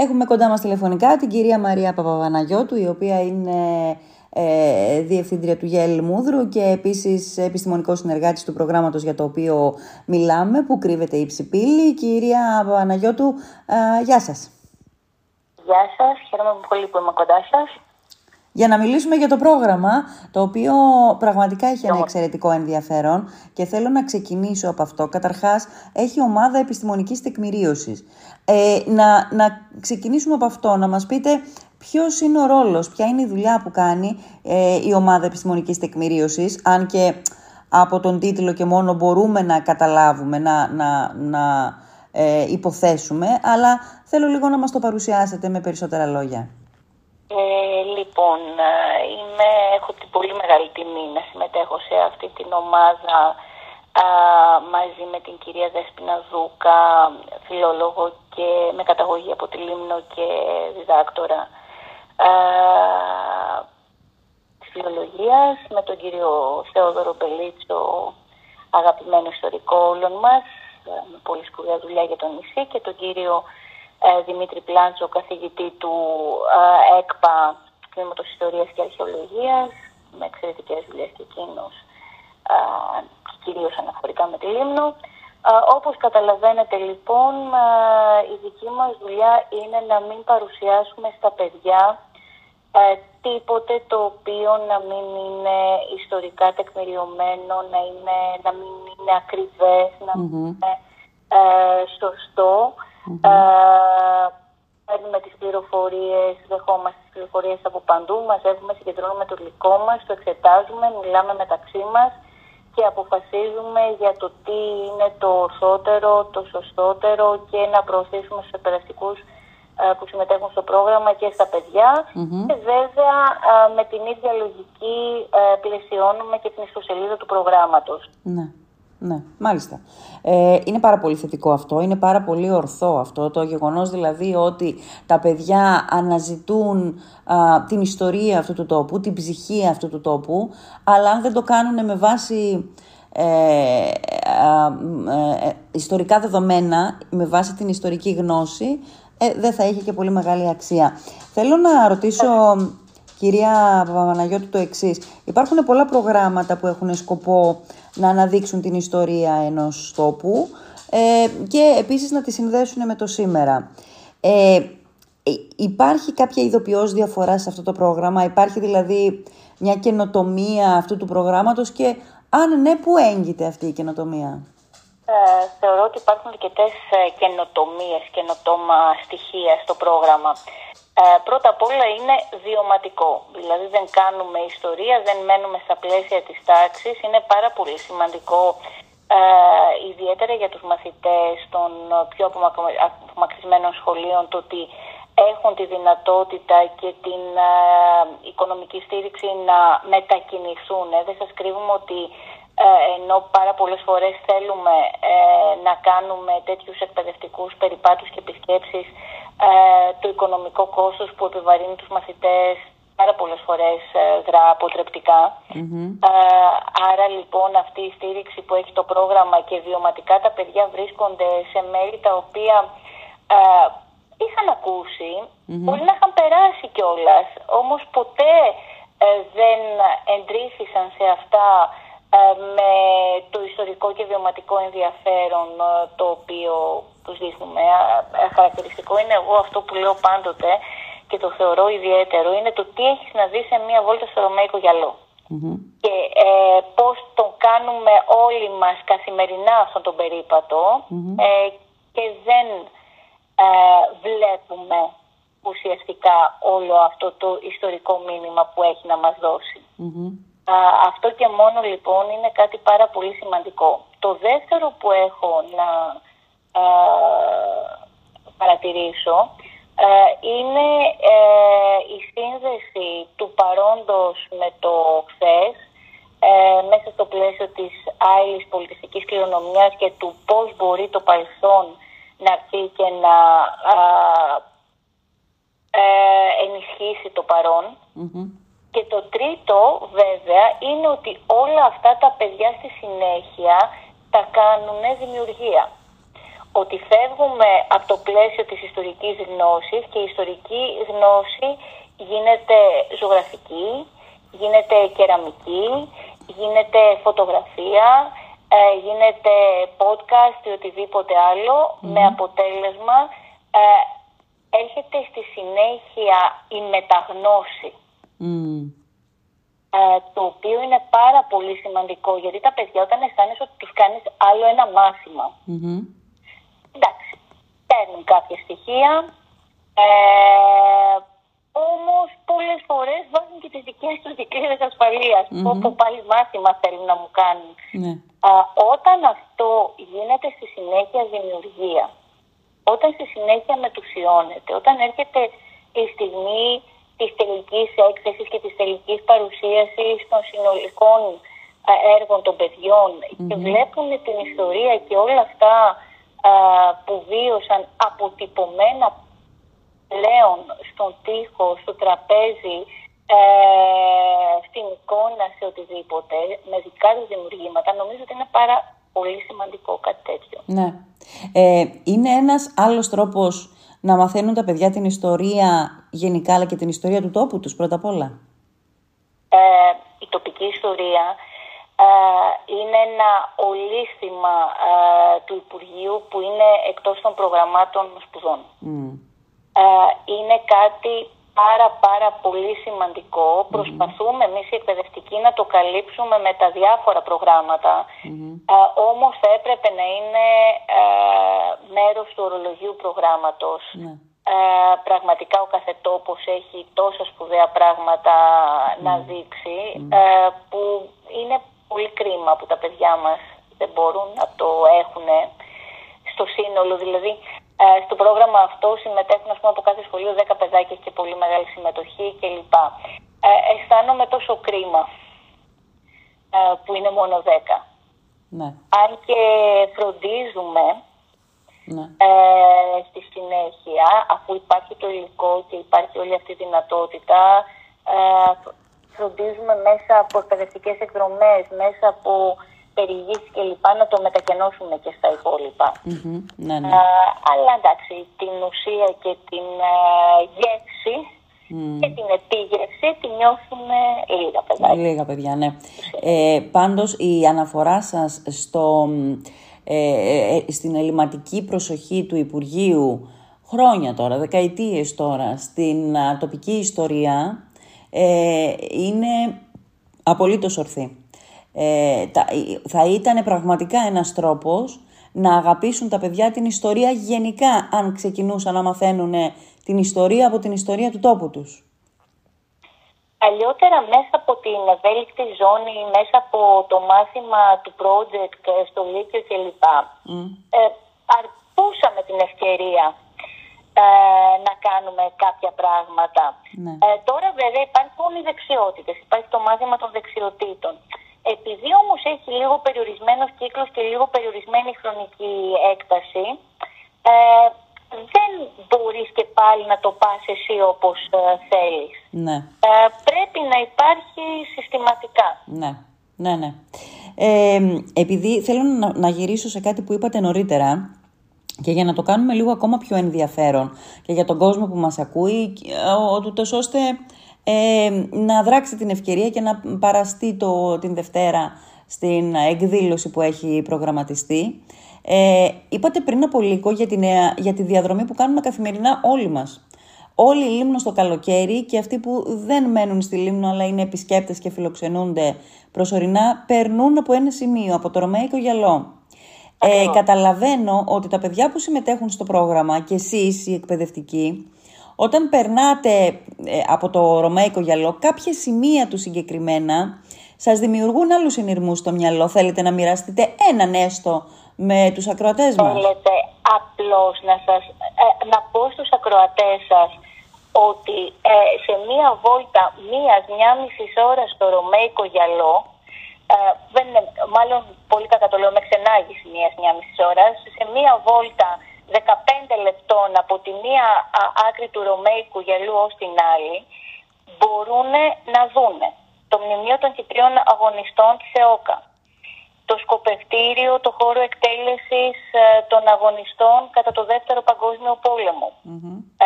Έχουμε κοντά μας τηλεφωνικά την κυρία Μαρία Παπαβαναγιώτου, η οποία είναι ε, διευθύντρια του ΓΕΛ Μούδρου και επίσης επιστημονικός συνεργάτης του προγράμματος για το οποίο μιλάμε, που κρύβεται η ψηπίλη. Κυρία Παπαβαναγιώτου, ε, γεια σας. Γεια σας, χαίρομαι πολύ που είμαι κοντά σας για να μιλήσουμε για το πρόγραμμα, το οποίο πραγματικά έχει ένα εξαιρετικό ενδιαφέρον και θέλω να ξεκινήσω από αυτό. Καταρχάς, έχει ομάδα επιστημονικής τεκμηρίωσης. Ε, να, να ξεκινήσουμε από αυτό, να μας πείτε ποιος είναι ο ρόλος, ποια είναι η δουλειά που κάνει ε, η ομάδα επιστημονικής τεκμηρίωσης, αν και από τον τίτλο και μόνο μπορούμε να καταλάβουμε, να, να, να ε, υποθέσουμε, αλλά θέλω λίγο να μας το παρουσιάσετε με περισσότερα λόγια. Ε, λοιπόν, ε, είμαι, έχω την πολύ μεγάλη τιμή να συμμετέχω σε αυτή την ομάδα α, μαζί με την κυρία Δέσποινα Δούκα, φιλόλογο και με καταγωγή από τη Λίμνο και διδάκτορα α, της φιλολογίας, με τον κύριο Θεόδωρο Μπελίτσο, αγαπημένο ιστορικό όλων μας, με πολύ σπουδαία δουλειά για τον νησί και τον κύριο ε, Δημήτρη Πλάντσο, καθηγητή του ε, ΕΚΠΑ Τμήματος Ιστορίας και Αρχαιολογίας, με εξαιρετικές δουλειές και εκείνος, ε, κυρίως αναφορικά με τη Λίμνο. Όπως καταλαβαίνετε λοιπόν, η δική μας δουλειά είναι να μην παρουσιάσουμε στα παιδιά τίποτε το οποίο να μην είναι ιστορικά τεκμηριωμένο, να, είναι, να μην είναι ακριβές, να μην είναι σωστό. Mm-hmm. παίρνουμε τις πληροφορίες, δεχόμαστε τις πληροφορίες από παντού, μαζεύουμε, συγκεντρώνουμε το υλικό μας, το εξετάζουμε, μιλάμε μεταξύ μας και αποφασίζουμε για το τι είναι το ορθότερο, το σωστότερο και να προωθήσουμε στους επεραστικούς που συμμετέχουν στο πρόγραμμα και στα παιδιά και βέβαια με την ίδια λογική πλαισιώνουμε και την ιστοσελίδα του προγράμματος. Ναι. Ναι, μάλιστα. Ε, είναι πάρα πολύ θετικό αυτό, είναι πάρα πολύ ορθό αυτό, το γεγονός δηλαδή ότι τα παιδιά αναζητούν την ιστορία αυτού του τόπου, την ψυχή αυτού του τόπου, αλλά αν δεν το κάνουν με βάση ε, ε, ε, ιστορικά δεδομένα, με βάση την ιστορική γνώση, δεν θα έχει και πολύ μεγάλη αξία. Θέλω να ρωτήσω Κυρία Παπαναγιώτη, το εξής. Υπάρχουν πολλά προγράμματα που έχουν σκοπό να αναδείξουν την ιστορία ενός τόπου ε, και επίσης να τη συνδέσουν με το σήμερα. Ε, ε, υπάρχει κάποια ειδοποιώς διαφορά σε αυτό το πρόγραμμα, υπάρχει δηλαδή μια καινοτομία αυτού του προγράμματος; Και αν ναι, πού έγκυται αυτή η καινοτομία; Ε, θεωρώ ότι υπάρχουν αρκετές καινοτομίες, καινοτόμα στοιχεία στο πρόγραμμα. Ε, πρώτα απ' όλα είναι βιωματικό. Δηλαδή δεν κάνουμε ιστορία, δεν μένουμε στα πλαίσια της τάξης. Είναι πάρα πολύ σημαντικό, ε, ιδιαίτερα για τους μαθητές των πιο απομακρυσμένων σχολείων, το ότι έχουν τη δυνατότητα και την ε, οικονομική στήριξη να μετακινηθούν. Ε, δεν σας κρύβουμε ότι ενώ πάρα πολλές φορές θέλουμε να κάνουμε τέτοιους εκπαιδευτικούς περιπάτους και επισκέψεις ε, το οικονομικό κόστος που επιβαρύνει τους μαθητές πάρα πολλές φορές ε, δρά Ε, άρα λοιπόν αυτή η στήριξη που έχει το πρόγραμμα και βιωματικά τα παιδιά βρίσκονται σε μέρη τα οποία ε, είχαν ακούσει, μπορεί να είχαν περάσει κιόλας, όμως ποτέ ε, δεν εντρίθησαν σε αυτά με το ιστορικό και βιωματικό ενδιαφέρον το οποίο τους δείχνουμε. Χαρακτηριστικό είναι εγώ αυτό που λέω πάντοτε και το θεωρώ ιδιαίτερο, είναι το τι έχεις να δεις σε μία βόλτα στο Ρωμαϊκό Και ε, πώς τον κάνουμε όλοι μας καθημερινά αυτόν τον περιπατο ε, και δεν ε, βλέπουμε ουσιαστικά όλο αυτό το ιστορικό μήνυμα που έχει να μας δώσει. Αυτό και μόνο λοιπόν είναι κάτι πάρα πολύ σημαντικό. Το δεύτερο που έχω να παρατηρήσω ε, είναι ε, η σύνδεση του παρόντος με το χθες ε, μέσα στο πλαίσιο της άειλης πολιτιστικής κληρονομιάς και του πώς μπορεί το παρελθόν να έρθει και να ενισχύσει το παρον Και το τρίτο βέβαια είναι ότι όλα αυτά τα παιδιά στη συνέχεια τα κάνουν δημιουργία. ότι φεύγουμε από το πλαίσιο της ιστορικής γνώσης και η ιστορική γνώση γίνεται ζωγραφική, γίνεται κεραμική, γίνεται φωτογραφία, ε, γίνεται podcast ή οτιδήποτε με αποτέλεσμα ε, έρχεται στη συνέχεια η μεταγνώση. Ε, το οποίο είναι πάρα πολύ σημαντικό γιατί τα παιδιά όταν αισθάνεσαι ότι τους κάνεις άλλο ένα εντάξει, παίρνουν κάποια στοιχεία ε, Όμως πολλές φορές βάζουν και τις δικές τους δικλείδε ασφαλείας. Όπου πάλι μάθημα θέλουν να μου κάνουν. Ναι. Α, όταν αυτό γίνεται στη συνέχεια δημιουργία, όταν στη συνέχεια μετουσιώνεται, όταν έρχεται η στιγμή της τελικής έκθεσης και της τελικής παρουσίασης των συνολικών έργων των παιδιών και βλέπουν την ιστορία και όλα αυτά που βίωσαν αποτυπωμένα πλέον στον τοίχο, στο τραπέζι, ε, στην εικόνα, σε οτιδήποτε, με δικά τους δημιουργήματα, νομίζω ότι είναι πάρα πολύ σημαντικό κάτι τέτοιο. Ναι. Ε, είναι ένας άλλος τρόπος να μαθαίνουν τα παιδιά την ιστορία γενικά, αλλά και την ιστορία του τόπου τους πρώτα απ' όλα. Ε, η τοπική ιστορία ε, είναι ένα ολίσθημα ε, του Υπουργείου που είναι εκτός των προγραμμάτων σπουδών. Ε, είναι κάτι πάρα πάρα πολύ σημαντικό. Mm-hmm. Προσπαθούμε εμείς οι εκπαιδευτικοί να το καλύψουμε με τα διάφορα προγράμματα. Mm-hmm. Ε, όμως θα έπρεπε να είναι ε, μέρος του ορολογίου προγράμματος. Ναι. Ε, πραγματικά ο κάθε τόπος έχει τόσα σπουδαία πράγματα να δείξει ε, που είναι πολύ κρίμα που τα παιδιά μας δεν μπορούν να το έχουν στο σύνολο. Δηλαδή ε, στο πρόγραμμα αυτό συμμετέχουν ας πούμε, από κάθε σχολείο 10 παιδάκια και πολύ μεγάλη συμμετοχή κλπ. Ε, αισθάνομαι τόσο κρίμα ε, που είναι μόνο 10. Ναι. Αν και φροντίζουμε ναι. ε, στη συνέχεια, αφού υπάρχει το υλικό και υπάρχει όλη αυτή η δυνατότητα, ε, φροντίζουμε μέσα από εκπαιδευτικές εκδρομές, μέσα από περιηγήσεις και λοιπά να το μετακενώσουμε και στα υπόλοιπα. Ναι, ναι. αλλά εντάξει, την ουσία και την uh, γεύση και την επίγευση τη νιώθουν λίγα παιδιά. Λίγα παιδιά, ναι. Ε, πάντως η αναφορά σας στο, ε, ε, στην ελληματική προσοχή του Υπουργείου χρόνια τώρα, δεκαετίες τώρα, στην τοπική ιστορία ε, είναι απολύτως ορθή ε, θα ήταν πραγματικά ένας τρόπος να αγαπήσουν τα παιδιά την ιστορία γενικά αν ξεκινούσαν να μαθαίνουν την ιστορία από την ιστορία του τόπου τους. Αλλιότερα μέσα από την ευέλικτη ζώνη, μέσα από το μάθημα του project στο Λύκειο κλπ. Mm. Ε, αρπούσαμε την ευκαιρία ε, να κάνουμε κάποια πράγματα. Ναι. Ε, τώρα βέβαια υπάρχουν οι δεξιότητες, υπάρχει το μάθημα των δεξιοτήτων. Επειδή όμως έχει λίγο περιορισμένος κύκλος και λίγο περιορισμένη χρονική έκταση, ε, δεν μπορείς και πάλι να το πας εσύ όπως ε, θέλεις. Ναι. Ε, πρέπει να υπάρχει συστηματικά. Ναι, ναι, ναι. Ε, επειδή θέλω να, να γυρίσω σε κάτι που είπατε νωρίτερα, και για να το κάνουμε λίγο ακόμα πιο ενδιαφέρον και για τον κόσμο που μας ακούει, ούτως ώστε ε, να δράξει την ευκαιρία και να παραστεί το, την Δευτέρα στην εκδήλωση που έχει προγραμματιστεί. Ε, είπατε πριν από λίγο για, την, για τη διαδρομή που κάνουμε καθημερινά όλοι μας. Όλοι οι Λίμνος στο καλοκαίρι και αυτοί που δεν μένουν στη Λίμνο αλλά είναι επισκέπτες και φιλοξενούνται προσωρινά περνούν από ένα σημείο, από το Ρωμαϊκό Γυαλό. Ε, καταλαβαίνω ότι τα παιδιά που συμμετέχουν στο πρόγραμμα και εσείς οι εκπαιδευτικοί όταν περνάτε ε, από το ρωμαϊκό γυαλό, κάποια σημεία του συγκεκριμένα σας δημιουργούν άλλους συνειρμούς στο μυαλό. Θέλετε να μοιραστείτε έναν έστω με τους ακροατές μας; Θέλετε απλώς να, σας, ε, να πω στους ακροατές σας ότι ε, σε μία βόλτα μίας, μία μισής ώρας στο ρωμαϊκό γυαλό, δεν μάλλον πολύ κατά το λέω με ξενάγηση μίας, μία μισής ώρας, σε μία βόλτα 15 λεπτών από τη μία άκρη του Ρωμαϊκού γυαλού ως την άλλη μπορούν να δούνε το μνημείο των Κυπρίων αγωνιστών της ΕΟΚΑ. το σκοπευτήριο, το χώρο εκτέλεσης ε, των αγωνιστών κατά το Δεύτερο Παγκόσμιο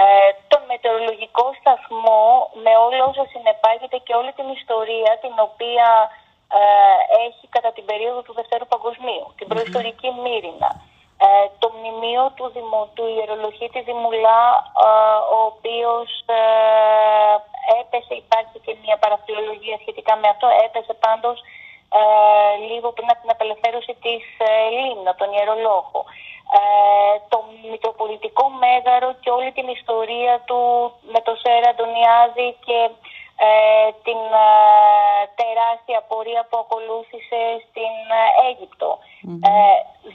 Ε, τον μετεωρολογικό σταθμό με όλα όσα συνεπάγεται και όλη την ιστορία την οποία ε, έχει κατά την περίοδο του Δευτέρου Παγκοσμίου, την προϊστορική Μύρινα. Ε, το μνημείο του, Δημο, του ιερολογίτη Δημουλά, ε, ο οποίος έπεσε, υπάρχει και μια παραφιλολογία σχετικά με αυτό, έπεσε πάντως λίγο πριν από την απελευθέρωση της Λίμνα, τον Ιερολόγο. το Μητροπολιτικό Μέγαρο και όλη την ιστορία του με το Σέρα Αντωνιάδη και ε, την ε, τεράστια πορεία που ακολούθησε στην ε, αιγυπτο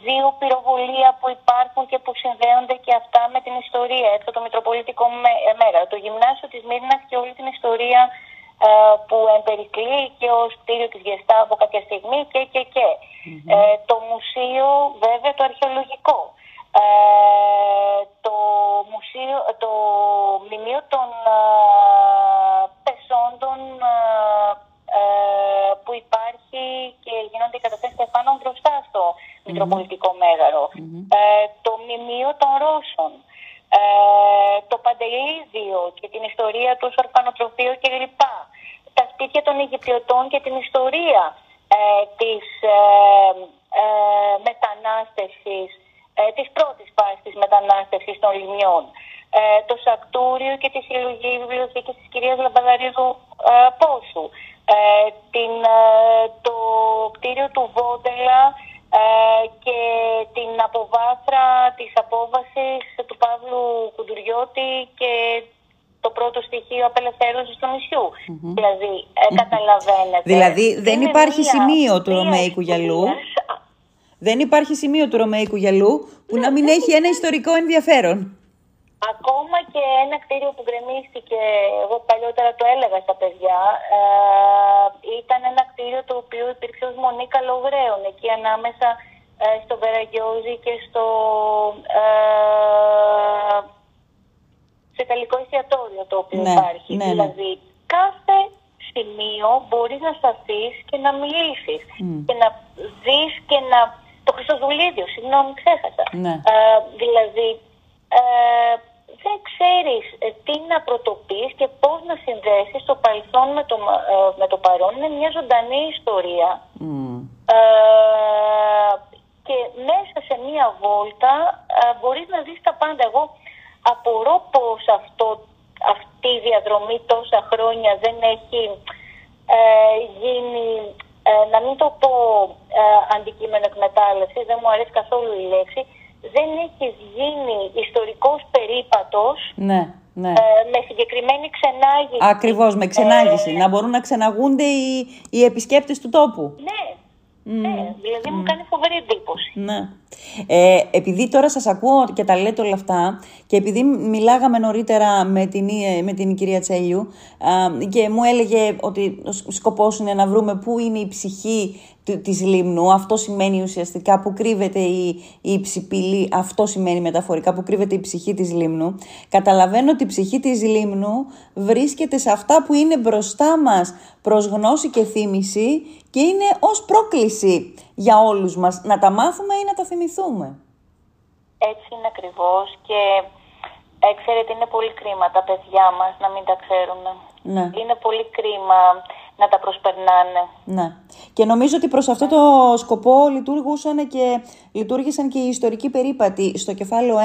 δύο πυροβολία που υπάρχουν και που συνδέονται και αυτά με την ιστορία, έτσι το Μητροπολιτικό Μέγαρο, το Γυμνάσιο της Μύρνας και όλη την ιστορία που εμπερικλεί και ο στήριο της Γεστάβο κάποια στιγμή και και και. το μουσείο βέβαια το αρχαιολογικό. το, μουσείο, το μνημείο των πεσόντων ε, που υπάρχει και γίνονται οι καταθέσεις στεφάνων μπροστά στο Μητροπολιτικό ε, το μνημείο των Ρώσων. Ε, το Παντελίδιο και την ιστορία του ορφανοτροφείου κλπ. Τα σπίτια των Αιγυπτιωτών και την ιστορία ε, της ε, ε, μετανάστευσης, της πρώτης φάσης της μετανάστευσης των λιμιών. Ε, το Σακτούριο και τη συλλογή βιβλιοθήκης της κυρίας Λαμπαδαρίδου ε, Πόσου, ε, την, το κτίριο του Βόντελα και την αποβάθρα της απόβασης του Παύλου Κουντουριώτη και το πρώτο στοιχείο απελευθέρωσης του νησιου Δηλαδή, καταλαβαίνετε. Δηλαδή, δεν υπάρχει σημείο του Ρωμαϊκού γυαλού. Δεν υπάρχει σημείο του Ρωμαϊκού γυαλού που να μην έχει ένα ιστορικό ενδιαφέρον. Ακόμα και ένα κτίριο που γκρεμίστηκε, εγώ παλιότερα το έλεγα στα παιδιά, ε, ήταν ένα κτίριο το οποίο υπήρξε ως μονή καλογραίων, εκεί ανάμεσα ε, στο Βεραγιόζι και στο ε, σε ιταλικό εστιατόριο το οποίο ναι, υπάρχει. Ναι, ναι. Δηλαδή, κάθε σημείο μπορείς να σταθείς και να μιλήσεις και να δεις και να... Το Χριστοδουλίδιο, συγγνώμη, ξέχασα. Ναι. Ε, δηλαδή, ε, δεν ξέρεις ε, τι να πρωτοποιείς και πώς να συνδέσεις το παρελθόν με το, ε, με το παρόν. Είναι μια ζωντανή ιστορία. Ε, και μέσα σε μια βόλτα ε, μπορείς να δεις τα πάντα. Εγώ απορώ πώς αυτό, αυτή η διαδρομή τόσα χρόνια δεν έχει γίνει, να μην το πω αντικείμενο εκμετάλλευση, δεν μου αρέσει καθόλου η λέξη, δεν έχει γίνει ιστορικός περίπατος ναι, ναι. Ε, με συγκεκριμένη ξενάγηση. Ακριβώς, με ξενάγηση. Ε, να μπορούν να ξεναγούνται οι, οι επισκέπτες του τόπου. Ναι, ναι, δηλαδή μου κάνει φοβερή εντύπωση. Ναι. Ε, επειδή τώρα σας ακούω και τα λέτε όλα αυτά και επειδή μιλάγαμε νωρίτερα με την, με την κυρία Τσέλιου και μου έλεγε ότι ο σκοπός είναι να βρούμε πού είναι η ψυχή της λίμνου, αυτό σημαίνει ουσιαστικά που κρύβεται η, η ψηπηλή, αυτό σημαίνει μεταφορικά που κρύβεται η ψυχή της λίμνου. Καταλαβαίνω ότι η ψυχή της λίμνου βρίσκεται σε αυτά που είναι μπροστά μας προς γνώση και θύμηση και είναι ως πρόκληση για όλους μας να τα μάθουμε ή να τα θυμηθούμε; Έτσι είναι ακριβώς και ε, ξέρετε είναι πολύ κρίμα τα παιδιά μας να μην τα ξέρουν. Ναι. Είναι πολύ κρίμα να τα προσπερνάνε. Ναι. Και νομίζω ότι προς αυτό το σκοπό λειτουργούσαν και, λειτουργήσαν και οι ιστορικοί περίπατοι στο κεφάλαιο 1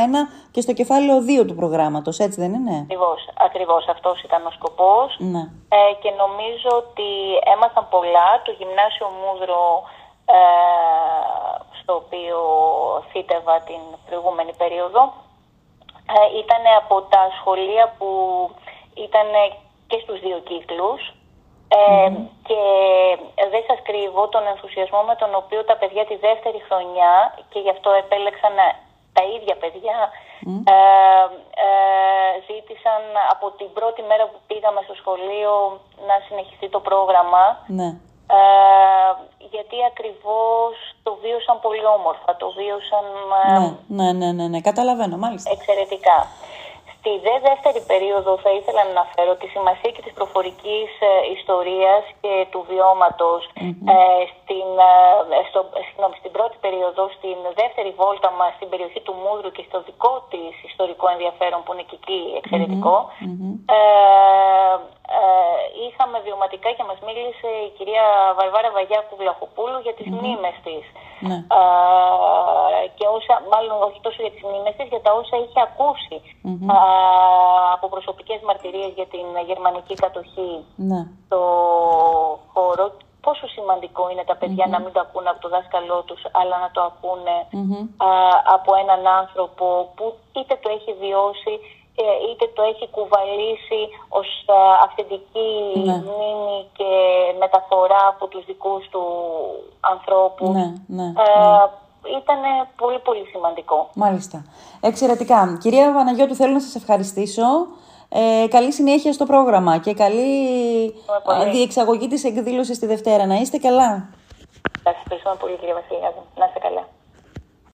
και στο κεφάλαιο 2 του προγράμματος, έτσι δεν είναι; Ακριβώς, ακριβώς αυτός ήταν ο σκοπός ναι. ε, και νομίζω ότι έμαθαν πολλά. Το Γυμνάσιο Μούδρο ε, στο οποίο θύτευα την προηγούμενη περίοδο ε, ήταν από τα σχολεία που ήταν και στους δύο κύκλους ε, Και δεν σας κρύβω τον ενθουσιασμό με τον οποίο τα παιδιά τη δεύτερη χρονιά και γι' αυτό επέλεξαν τα ίδια παιδιά ε, ε, ζήτησαν από την πρώτη μέρα που πήγαμε στο σχολείο να συνεχιστεί το πρόγραμμα. Ναι. Ε, γιατί ακριβώς το βίωσαν πολύ όμορφα, το βίωσαν... Ναι, ναι, ναι, ναι, ναι. καταλαβαίνω, μάλιστα. Εξαιρετικά. Στη δε δεύτερη περίοδο θα ήθελα να αναφέρω τη σημασία και της προφορικής ε, ιστορίας και του βιωματος ε, στην, ε, στο, συγγνώμη, στην πρώτη περίοδο, στην δεύτερη βόλτα μας στην περιοχή του Μούδρου και στο δικό της ιστορικό ενδιαφέρον που είναι και εκεί Ε, ε, είχαμε βιωματικά και μας μίλησε η κυρία Βαρβάρα Βαγιάκου Βλαχοπούλου για τις mm μνήμες της. Ναι. Ε, και όσα, μάλλον όχι τόσο για τις μνήμες της, για τα όσα είχε από προσωπικές μαρτυρίες για την γερμανική κατοχή ναι. στο χώρο. Πόσο σημαντικό είναι τα παιδια να μην το ακούνε από το δάσκαλό τους, αλλά να το ακούνε από έναν άνθρωπο που είτε το έχει βιώσει, ε, είτε το έχει κουβαλήσει ως αυθεντική ναι. μνήμη και μεταφορά από τους δικούς του ανθρώπους. Ναι, ναι, ε, ναι. Ήταν πολύ πολύ σημαντικό. Μάλιστα. Εξαιρετικά. Κυρία Βαναγιώτου, θέλω να σας ευχαριστήσω. Ε, καλή συνέχεια στο πρόγραμμα και καλή διεξαγωγή της εκδήλωσης τη Δευτέρα. Να είστε καλά. Σας ευχαριστούμε πολύ κύριε Βασίλη. Να είστε καλά.